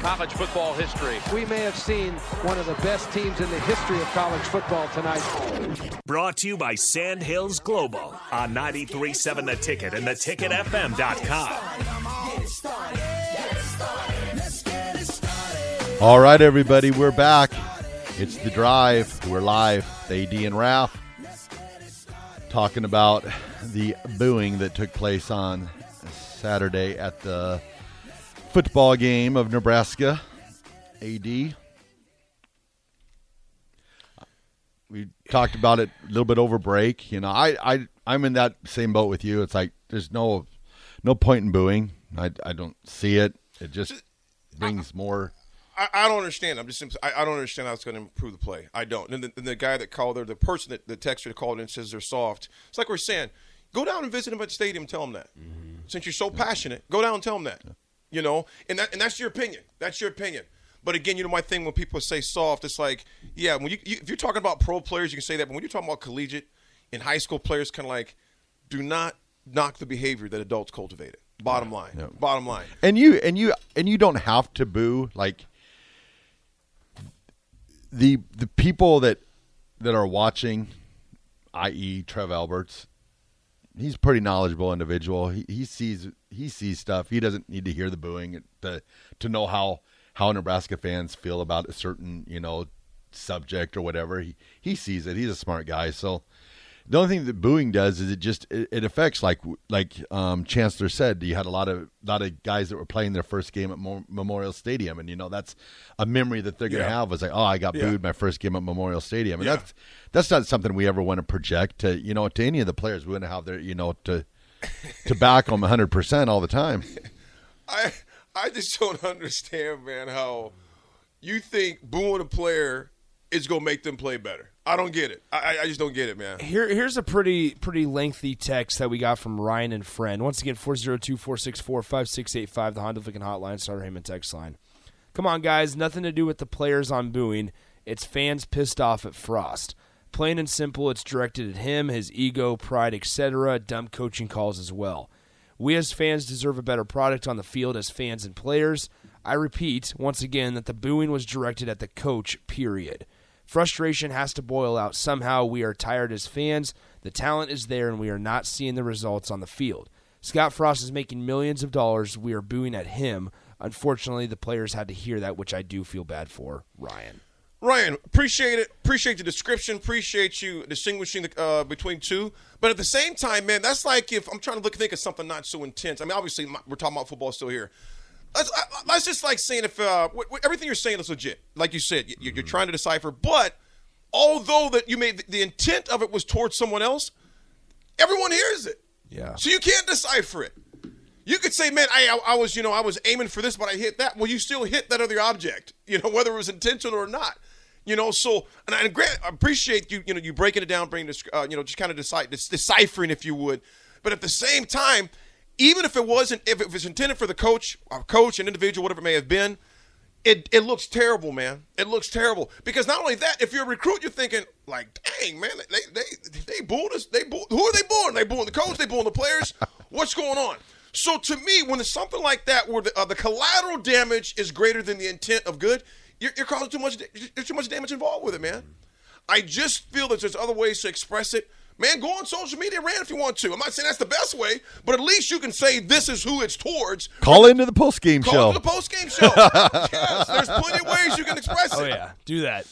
college football history. We may have seen one of the best teams in the history of college football tonight. Brought to you by Sandhills Global on 93.7 The Ticket and theticketfm.com. All right, everybody, we're back. It's the drive. We're live. AD and Ralph talking about the booing that took place on Saturday at the football game of Nebraska. AD. We talked about it a little bit over break. You know, I, I I'm in that same boat with you. It's like there's no no point in booing. I, I don't see it. It just brings more I, I don't understand. I'm just I, I don't understand how it's going to improve the play. I don't. And the, and the guy that called her, the person that the texter called in says they're soft. It's like we're saying, go down and visit them at the stadium. Tell them that. Mm-hmm. Since you're so passionate, go down and tell them that. Yeah. You know, and that and that's your opinion. That's your opinion. But again, you know my thing when people say soft, it's like, yeah, when you, you if you're talking about pro players, you can say that. But when you're talking about collegiate and high school players, kind of like, do not knock the behavior that adults cultivated. Bottom line. Bottom line. And you and you and you don't have to boo like the the people that that are watching, i.e., Trev Alberts, he's a pretty knowledgeable individual. He, he sees he sees stuff. He doesn't need to hear the booing to to know how how Nebraska fans feel about a certain you know subject or whatever. He he sees it. He's a smart guy. So the only thing that booing does is it just it, it affects like like um, Chancellor said. You had a lot of lot of guys that were playing their first game at Mo- Memorial Stadium, and you know that's a memory that they're going to yeah. have. Was like, oh, I got yeah. booed my first game at Memorial Stadium, and yeah. that's that's not something we ever want to project to you know to any of the players. We want to have their you know to to back them hundred percent all the time. I I just don't understand, man, how you think booing a player is going to make them play better. I don't get it. I, I just don't get it, man. Here, here's a pretty pretty lengthy text that we got from Ryan and friend. Once again, 402-464-5685, the Honda Lincoln Hotline, Sartor Hamann text line. Come on, guys. Nothing to do with the players on booing. It's fans pissed off at Frost. Plain and simple, it's directed at him, his ego, pride, etc., dumb coaching calls as well. We as fans deserve a better product on the field as fans and players. I repeat, once again, that the booing was directed at the coach, period. Frustration has to boil out somehow. We are tired as fans. The talent is there, and we are not seeing the results on the field. Scott Frost is making millions of dollars. We are booing at him. Unfortunately, the players had to hear that, which I do feel bad for. Ryan. Ryan, appreciate it. Appreciate the description. Appreciate you distinguishing the, uh, between two. But at the same time, man, that's like if I'm trying to look think of something not so intense. I mean, obviously, we're talking about football still here. Let's, let's just like saying if uh, everything you're saying is legit, like you said, you're, you're trying to decipher. But although that you made the intent of it was towards someone else, everyone hears it. Yeah. So you can't decipher it. You could say, man, I, I, was, you know, I was aiming for this, but I hit that. Well, you still hit that other object, you know, whether it was intentional or not. You know, so and I, grant, I appreciate you, you know, you breaking it down, bringing this, uh, you know, just kind of decide, deciphering, if you would. But at the same time, even if it wasn't, if it was intended for the coach, or coach, an individual, whatever it may have been, it, it looks terrible, man. It looks terrible because not only that, if you're a recruit, you're thinking like, dang, man, they they they booed us. They booed, who are they booing? They booing the coach? They booing the players? What's going on? So to me, when it's something like that, where the, uh, the collateral damage is greater than the intent of good, you're, you're causing too much. There's too much damage involved with it, man. I just feel that there's other ways to express it. Man, go on social media, rant if you want to. I'm not saying that's the best way, but at least you can say this is who it's towards. Call into the post game show. Call show. into the post game show. yes, there's plenty of ways you can express it. Oh yeah, do that.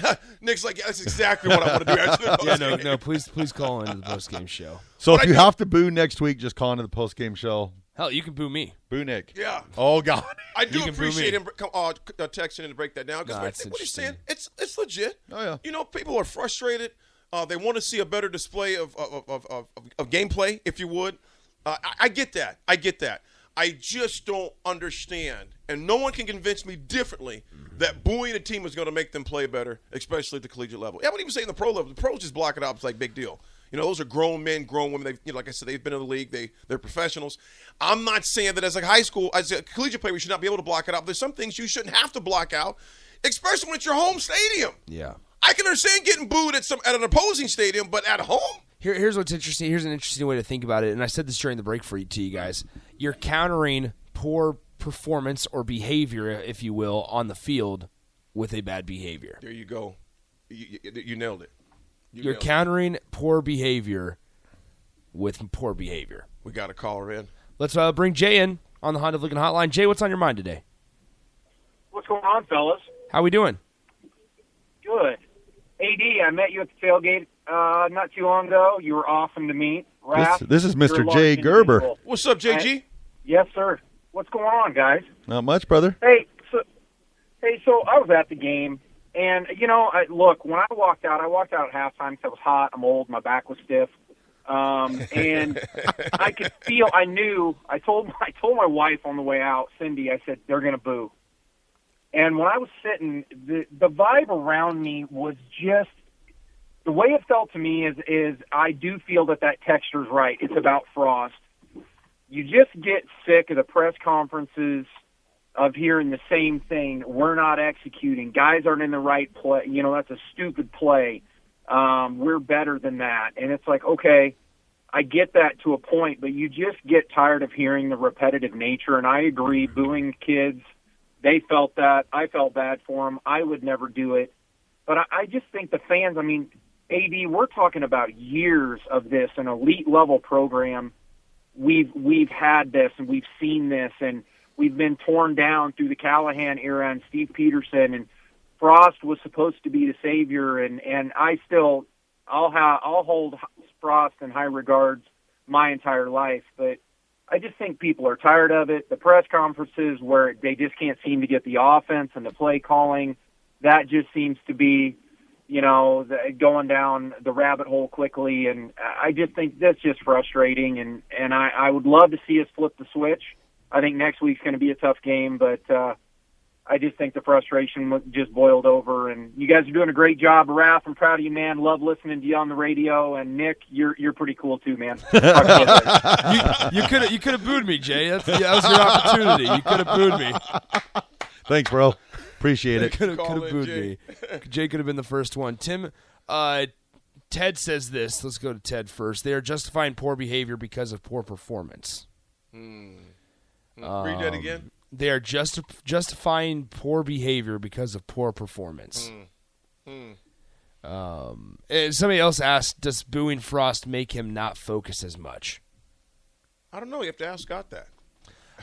Nick's like, yeah, that's exactly what I want to do after the Yeah, no, no. Please, please call into the post game show. So But if I you do- have to boo next week, just call into the post game show. Hell, you can boo me. Boo Nick. Yeah. Oh God. I do You can boo appreciate him come, uh, uh, texting in to break that down because Nah, what, it's what he's saying, it's it's legit. Oh, yeah. You know, people are frustrated. Uh, they want to see a better display of of, of, of, of, gameplay, if you would. Uh, I, I get that. I get that. I just don't understand, and no one can convince me differently that booing a team is going to make them play better, especially at the collegiate level. Yeah, I wouldn't even say in the pro level. The pros just block it out. It's like big deal. You know, those are grown men, grown women. They, you know, like I said, they've been in the league. They they're professionals. I'm not saying that as a high school, as a collegiate player, we should not be able to block it out. There's some things you shouldn't have to block out, especially when it's your home stadium. Yeah. I can understand getting booed at some at an opposing stadium, but at home, Here, here's what's interesting. Here's an interesting way to think about it, and I said this during the break for you, to you guys. You're countering poor performance or behavior, if you will, on the field with a bad behavior. there you go. You, you, you nailed it. You You're nailed it. countering poor behavior with poor behavior. We got a caller in. Let's uh, bring Jay in on the Honda Lincoln Hotline. Jay, what's on your mind today? What's going on, fellas? How we doing? Good. AD, I met you at the tailgate uh, not too long ago. You were awesome to meet. Raph, this is Mr. Jay Gerber. individual. What's up, JG? Yes, sir. What's going on, guys? Not much, brother. Hey, so, hey, so I was at the game, and you know, I, look, when I walked out, I walked out at halftime because I was hot. I'm old. My back was stiff. Um, and I could feel. I knew. I told. I told my wife on the way out, Cindy. I said they're gonna boo. And when I was sitting, the the vibe around me was just the way it felt to me is is I do feel that that texture's right. It's about Frost. You just get sick of the press conferences of hearing the same thing. We're not executing. Guys aren't in the right play. You know, that's a stupid play. Um, we're better than that. And it's like, okay, I get that to a point, but you just get tired of hearing the repetitive nature. And I agree, booing kids, they felt that. I felt bad for them. I would never do it. But I, I just think the fans, I mean, AD, we're talking about years of this, an elite level program. We've we've had this and we've seen this and we've been torn down through the Callahan era and Steve Pederson and Frost was supposed to be the savior and and I still I'll have I'll hold Frost in high regards my entire life, but I just think people are tired of it. The press conferences where they just can't seem to get the offense and the play calling, that just seems to be, you know, the, going down the rabbit hole quickly. And I just think that's just frustrating. And and I, I would love to see us flip the switch. I think next week's going to be a tough game, but uh, I just think the frustration just boiled over. And you guys are doing a great job, Raph. I'm proud of you, man. Love listening to you on the radio. And Nick, you're you're pretty cool too, man. You. You could have you could have booed me, Jay. That's, that was your opportunity. You could have booed me. Thanks, bro. Appreciate it. Could have booed Jay. me. Jay could have been the first one. Tim, uh, Ted says this. Let's go to Ted first. They are justifying poor behavior because of poor performance. Read that again. They are just justifying poor behavior because of poor performance. Um, and somebody else asked, "Does booing Frost make him not focus as much?" I don't know. You have to ask Scott that.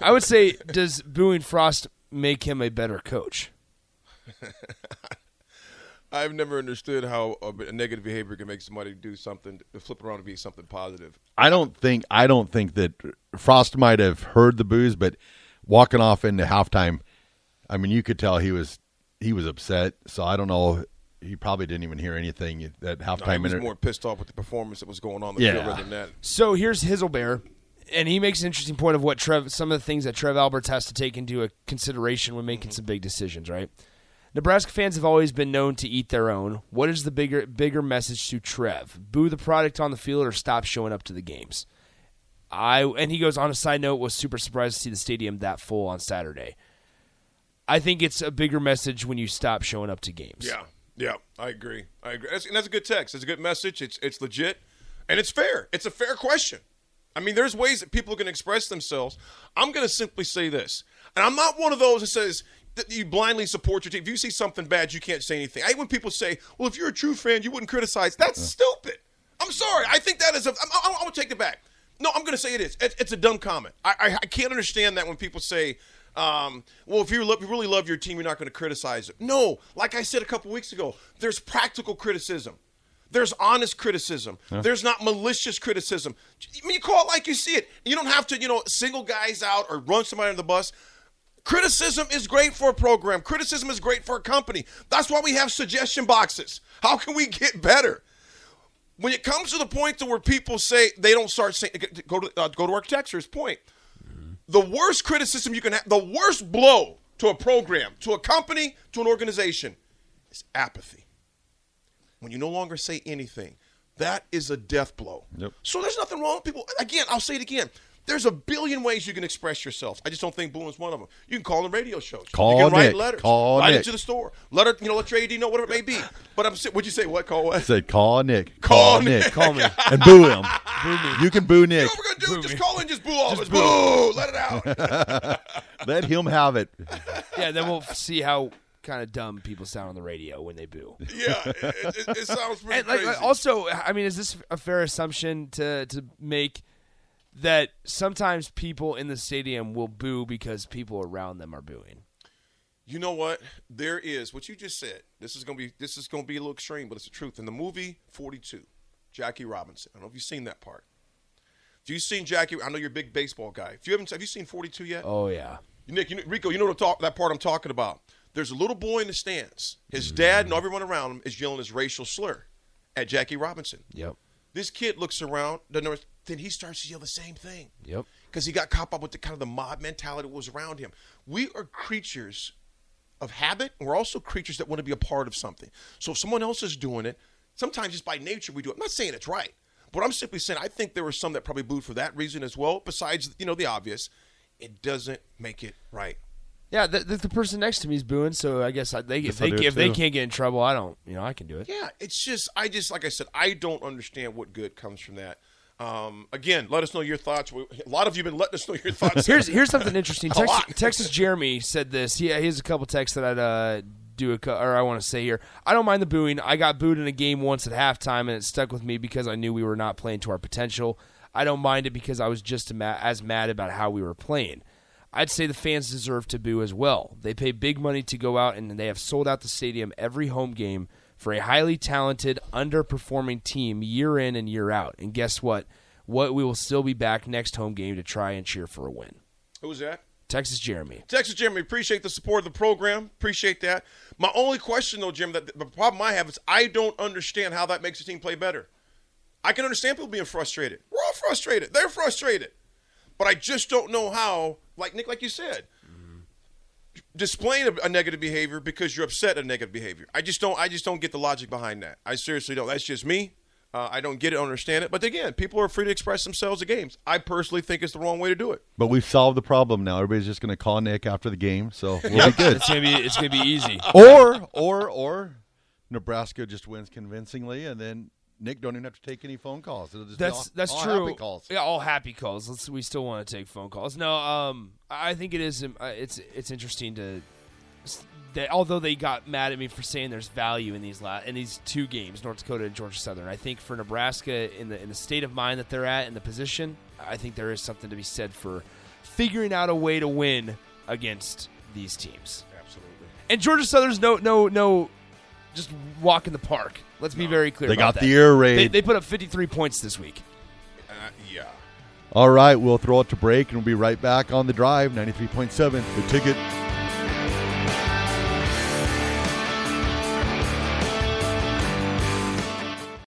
I would say, does booing Frost make him a better coach? I've never understood how a, a negative behavior can make somebody do something to flip around to be something positive. I don't think I don't think that Frost might have heard the boos, but walking off into halftime, I mean, you could tell he was he was upset. So I don't know. He probably didn't even hear anything that No, halftime. he was inter- more pissed off with the performance that was going on the Yeah. field rather than that. So here's Hizzlebear, and he makes an interesting point of what Trev, some of the things that Trev Alberts has to take into a consideration when making mm-hmm. some big decisions. Right? Nebraska fans have always been known to eat their own. What is the bigger bigger message to Trev? Boo the product on the field or stop showing up to the games. I and he goes on a side note was super surprised to see the stadium that full on Saturday. I think it's a bigger message when you stop showing up to games. Yeah, yeah, I agree. I agree, that's, and that's a good text. It's a good message. It's it's legit, and it's fair. It's a fair question. I mean, there's ways that people can express themselves. I'm going to simply say this, and I'm not one of those that says that you blindly support your team. If you see something bad, you can't say anything. I hate when people say, "Well, if you're a true fan, you wouldn't criticize." That's stupid. I'm sorry. I think that is a. I'm, I'm, I'm going to take it back. No, I'm going to say it is. It's, it's a dumb comment. I, I, I can't understand that when people say, um, well, if you, lo- you really love your team, you're not going to criticize it. No, like I said a couple weeks ago, there's practical criticism. There's honest criticism. There's not malicious criticism. I mean, you call it like you see it. You don't have to, you know, single guys out or run somebody under the bus. Criticism is great for a program. Criticism is great for a company. That's why we have suggestion boxes. How can we get better? When it comes to the point to where people say they don't start saying go to uh, go to our texter's point. The worst criticism you can have the worst blow to a program to a company to an organization is apathy. When you no longer say anything that is a death blow. Yep. so there's nothing wrong with people. Again i'll say it again there's a billion ways you can express yourself. I just don't think booing is one of them. You can call them radio shows. Call you can write Nick. letters. Call write Nick. it to the store. Let her, you know, let your AD know whatever it may be. But I'm. sa- What'd you say? What? Call what? Said call Nick. Call Nick. Nick. Call me. and boo him. boo You can boo Nick. You know what we're gonna do? Just call in, just boo all of us. Boo! Let it out. Let him have it. Yeah, then we'll see how kind of dumb people sound on the radio when they boo. yeah, it, it, it sounds pretty And like, crazy. also, I mean, is this a fair assumption to to make that sometimes people in the stadium will boo because people around them are booing? you know what? There is what you just said. This is gonna be this is gonna be a little extreme, but it's the truth. In the movie Forty Two, Jackie Robinson. I don't know if you've seen that part. Have you've seen Jackie? I know you're a big baseball guy. If you haven't, have you seen Forty Two yet? Oh yeah. Nick, you know, Rico, you know what talk, that part I'm talking about. There's a little boy in the stands. His dad and mm. everyone around him is yelling his racial slur at Jackie Robinson. Yep. This kid looks around, doesn't know- then he starts to yell the same thing. Yep. Because he got caught up with the kind of the mob mentality that was around him. We are creatures of habit, and we're also creatures that want to be a part of something. So if someone else is doing it, sometimes just by nature we do it. I'm not saying it's right, but I'm simply saying I think there were some that probably booed for that reason as well. Besides, you know, the obvious, it doesn't make it right. Yeah, the, the, the person next to me is booing, so I guess I, they if they if they can't get in trouble, I don't. You know, I can do it. Yeah, it's just I just like I said, I don't understand what good comes from that. Um, again, let us know your thoughts. We- A lot of you have been letting us know your thoughts. Here's here's something interesting. Texas. Texas Jeremy said this. Yeah, he has a couple texts that I'd uh, do a co- or I want to say here. I don't mind the booing. I got booed in a game once at halftime, and it stuck with me because I knew we were not playing to our potential. I don't mind it because I was just ma- as mad about how we were playing. I'd say the fans deserve to boo as well. They pay big money to go out, and they have sold out the stadium every home game for a highly talented, underperforming team year in and year out. And guess what? What we will still be back next home game to try and cheer for a win. Who's that? Texas Jeremy. Texas Jeremy, appreciate the support of the program. Appreciate that. My only question, though, Jim, that the problem I have is I don't understand how that makes the team play better. I can understand people being frustrated. We're all frustrated. They're frustrated, but I just don't know how. Like Nick, like you said, displaying a, a negative behavior because you're upset at negative behavior. I just don't. I just don't get the logic behind that. I seriously don't. That's just me. Uh, I don't get it, understand it. But again, people are free to express themselves at games. I personally think it's the wrong way to do it. But we've solved the problem now. Everybody's just going to call Nick after the game, so we'll be good. It's gonna be it's gonna be easy. or or or Nebraska just wins convincingly, and then Nick don't even have to take any phone calls. It'll just be That's all- that's all true. happy calls. Yeah, all happy calls. Let's we still want to take phone calls. No, um, I think it is. um, uh, It's it's interesting to that although they got mad at me for saying there's value in these la- in these two games, North Dakota and Georgia Southern. I think for Nebraska in the in the state of mind that they're at in the position, I think there is something to be said for figuring out a way to win against these teams. Absolutely. And Georgia Southern's no no no just walk in the park. Let's be very clear. They about got that. the air They, raid. they put up 53 points this week. Uh, yeah. All right, we'll throw it to break, and we'll be right back on the drive. Ninety-three point seven. The ticket.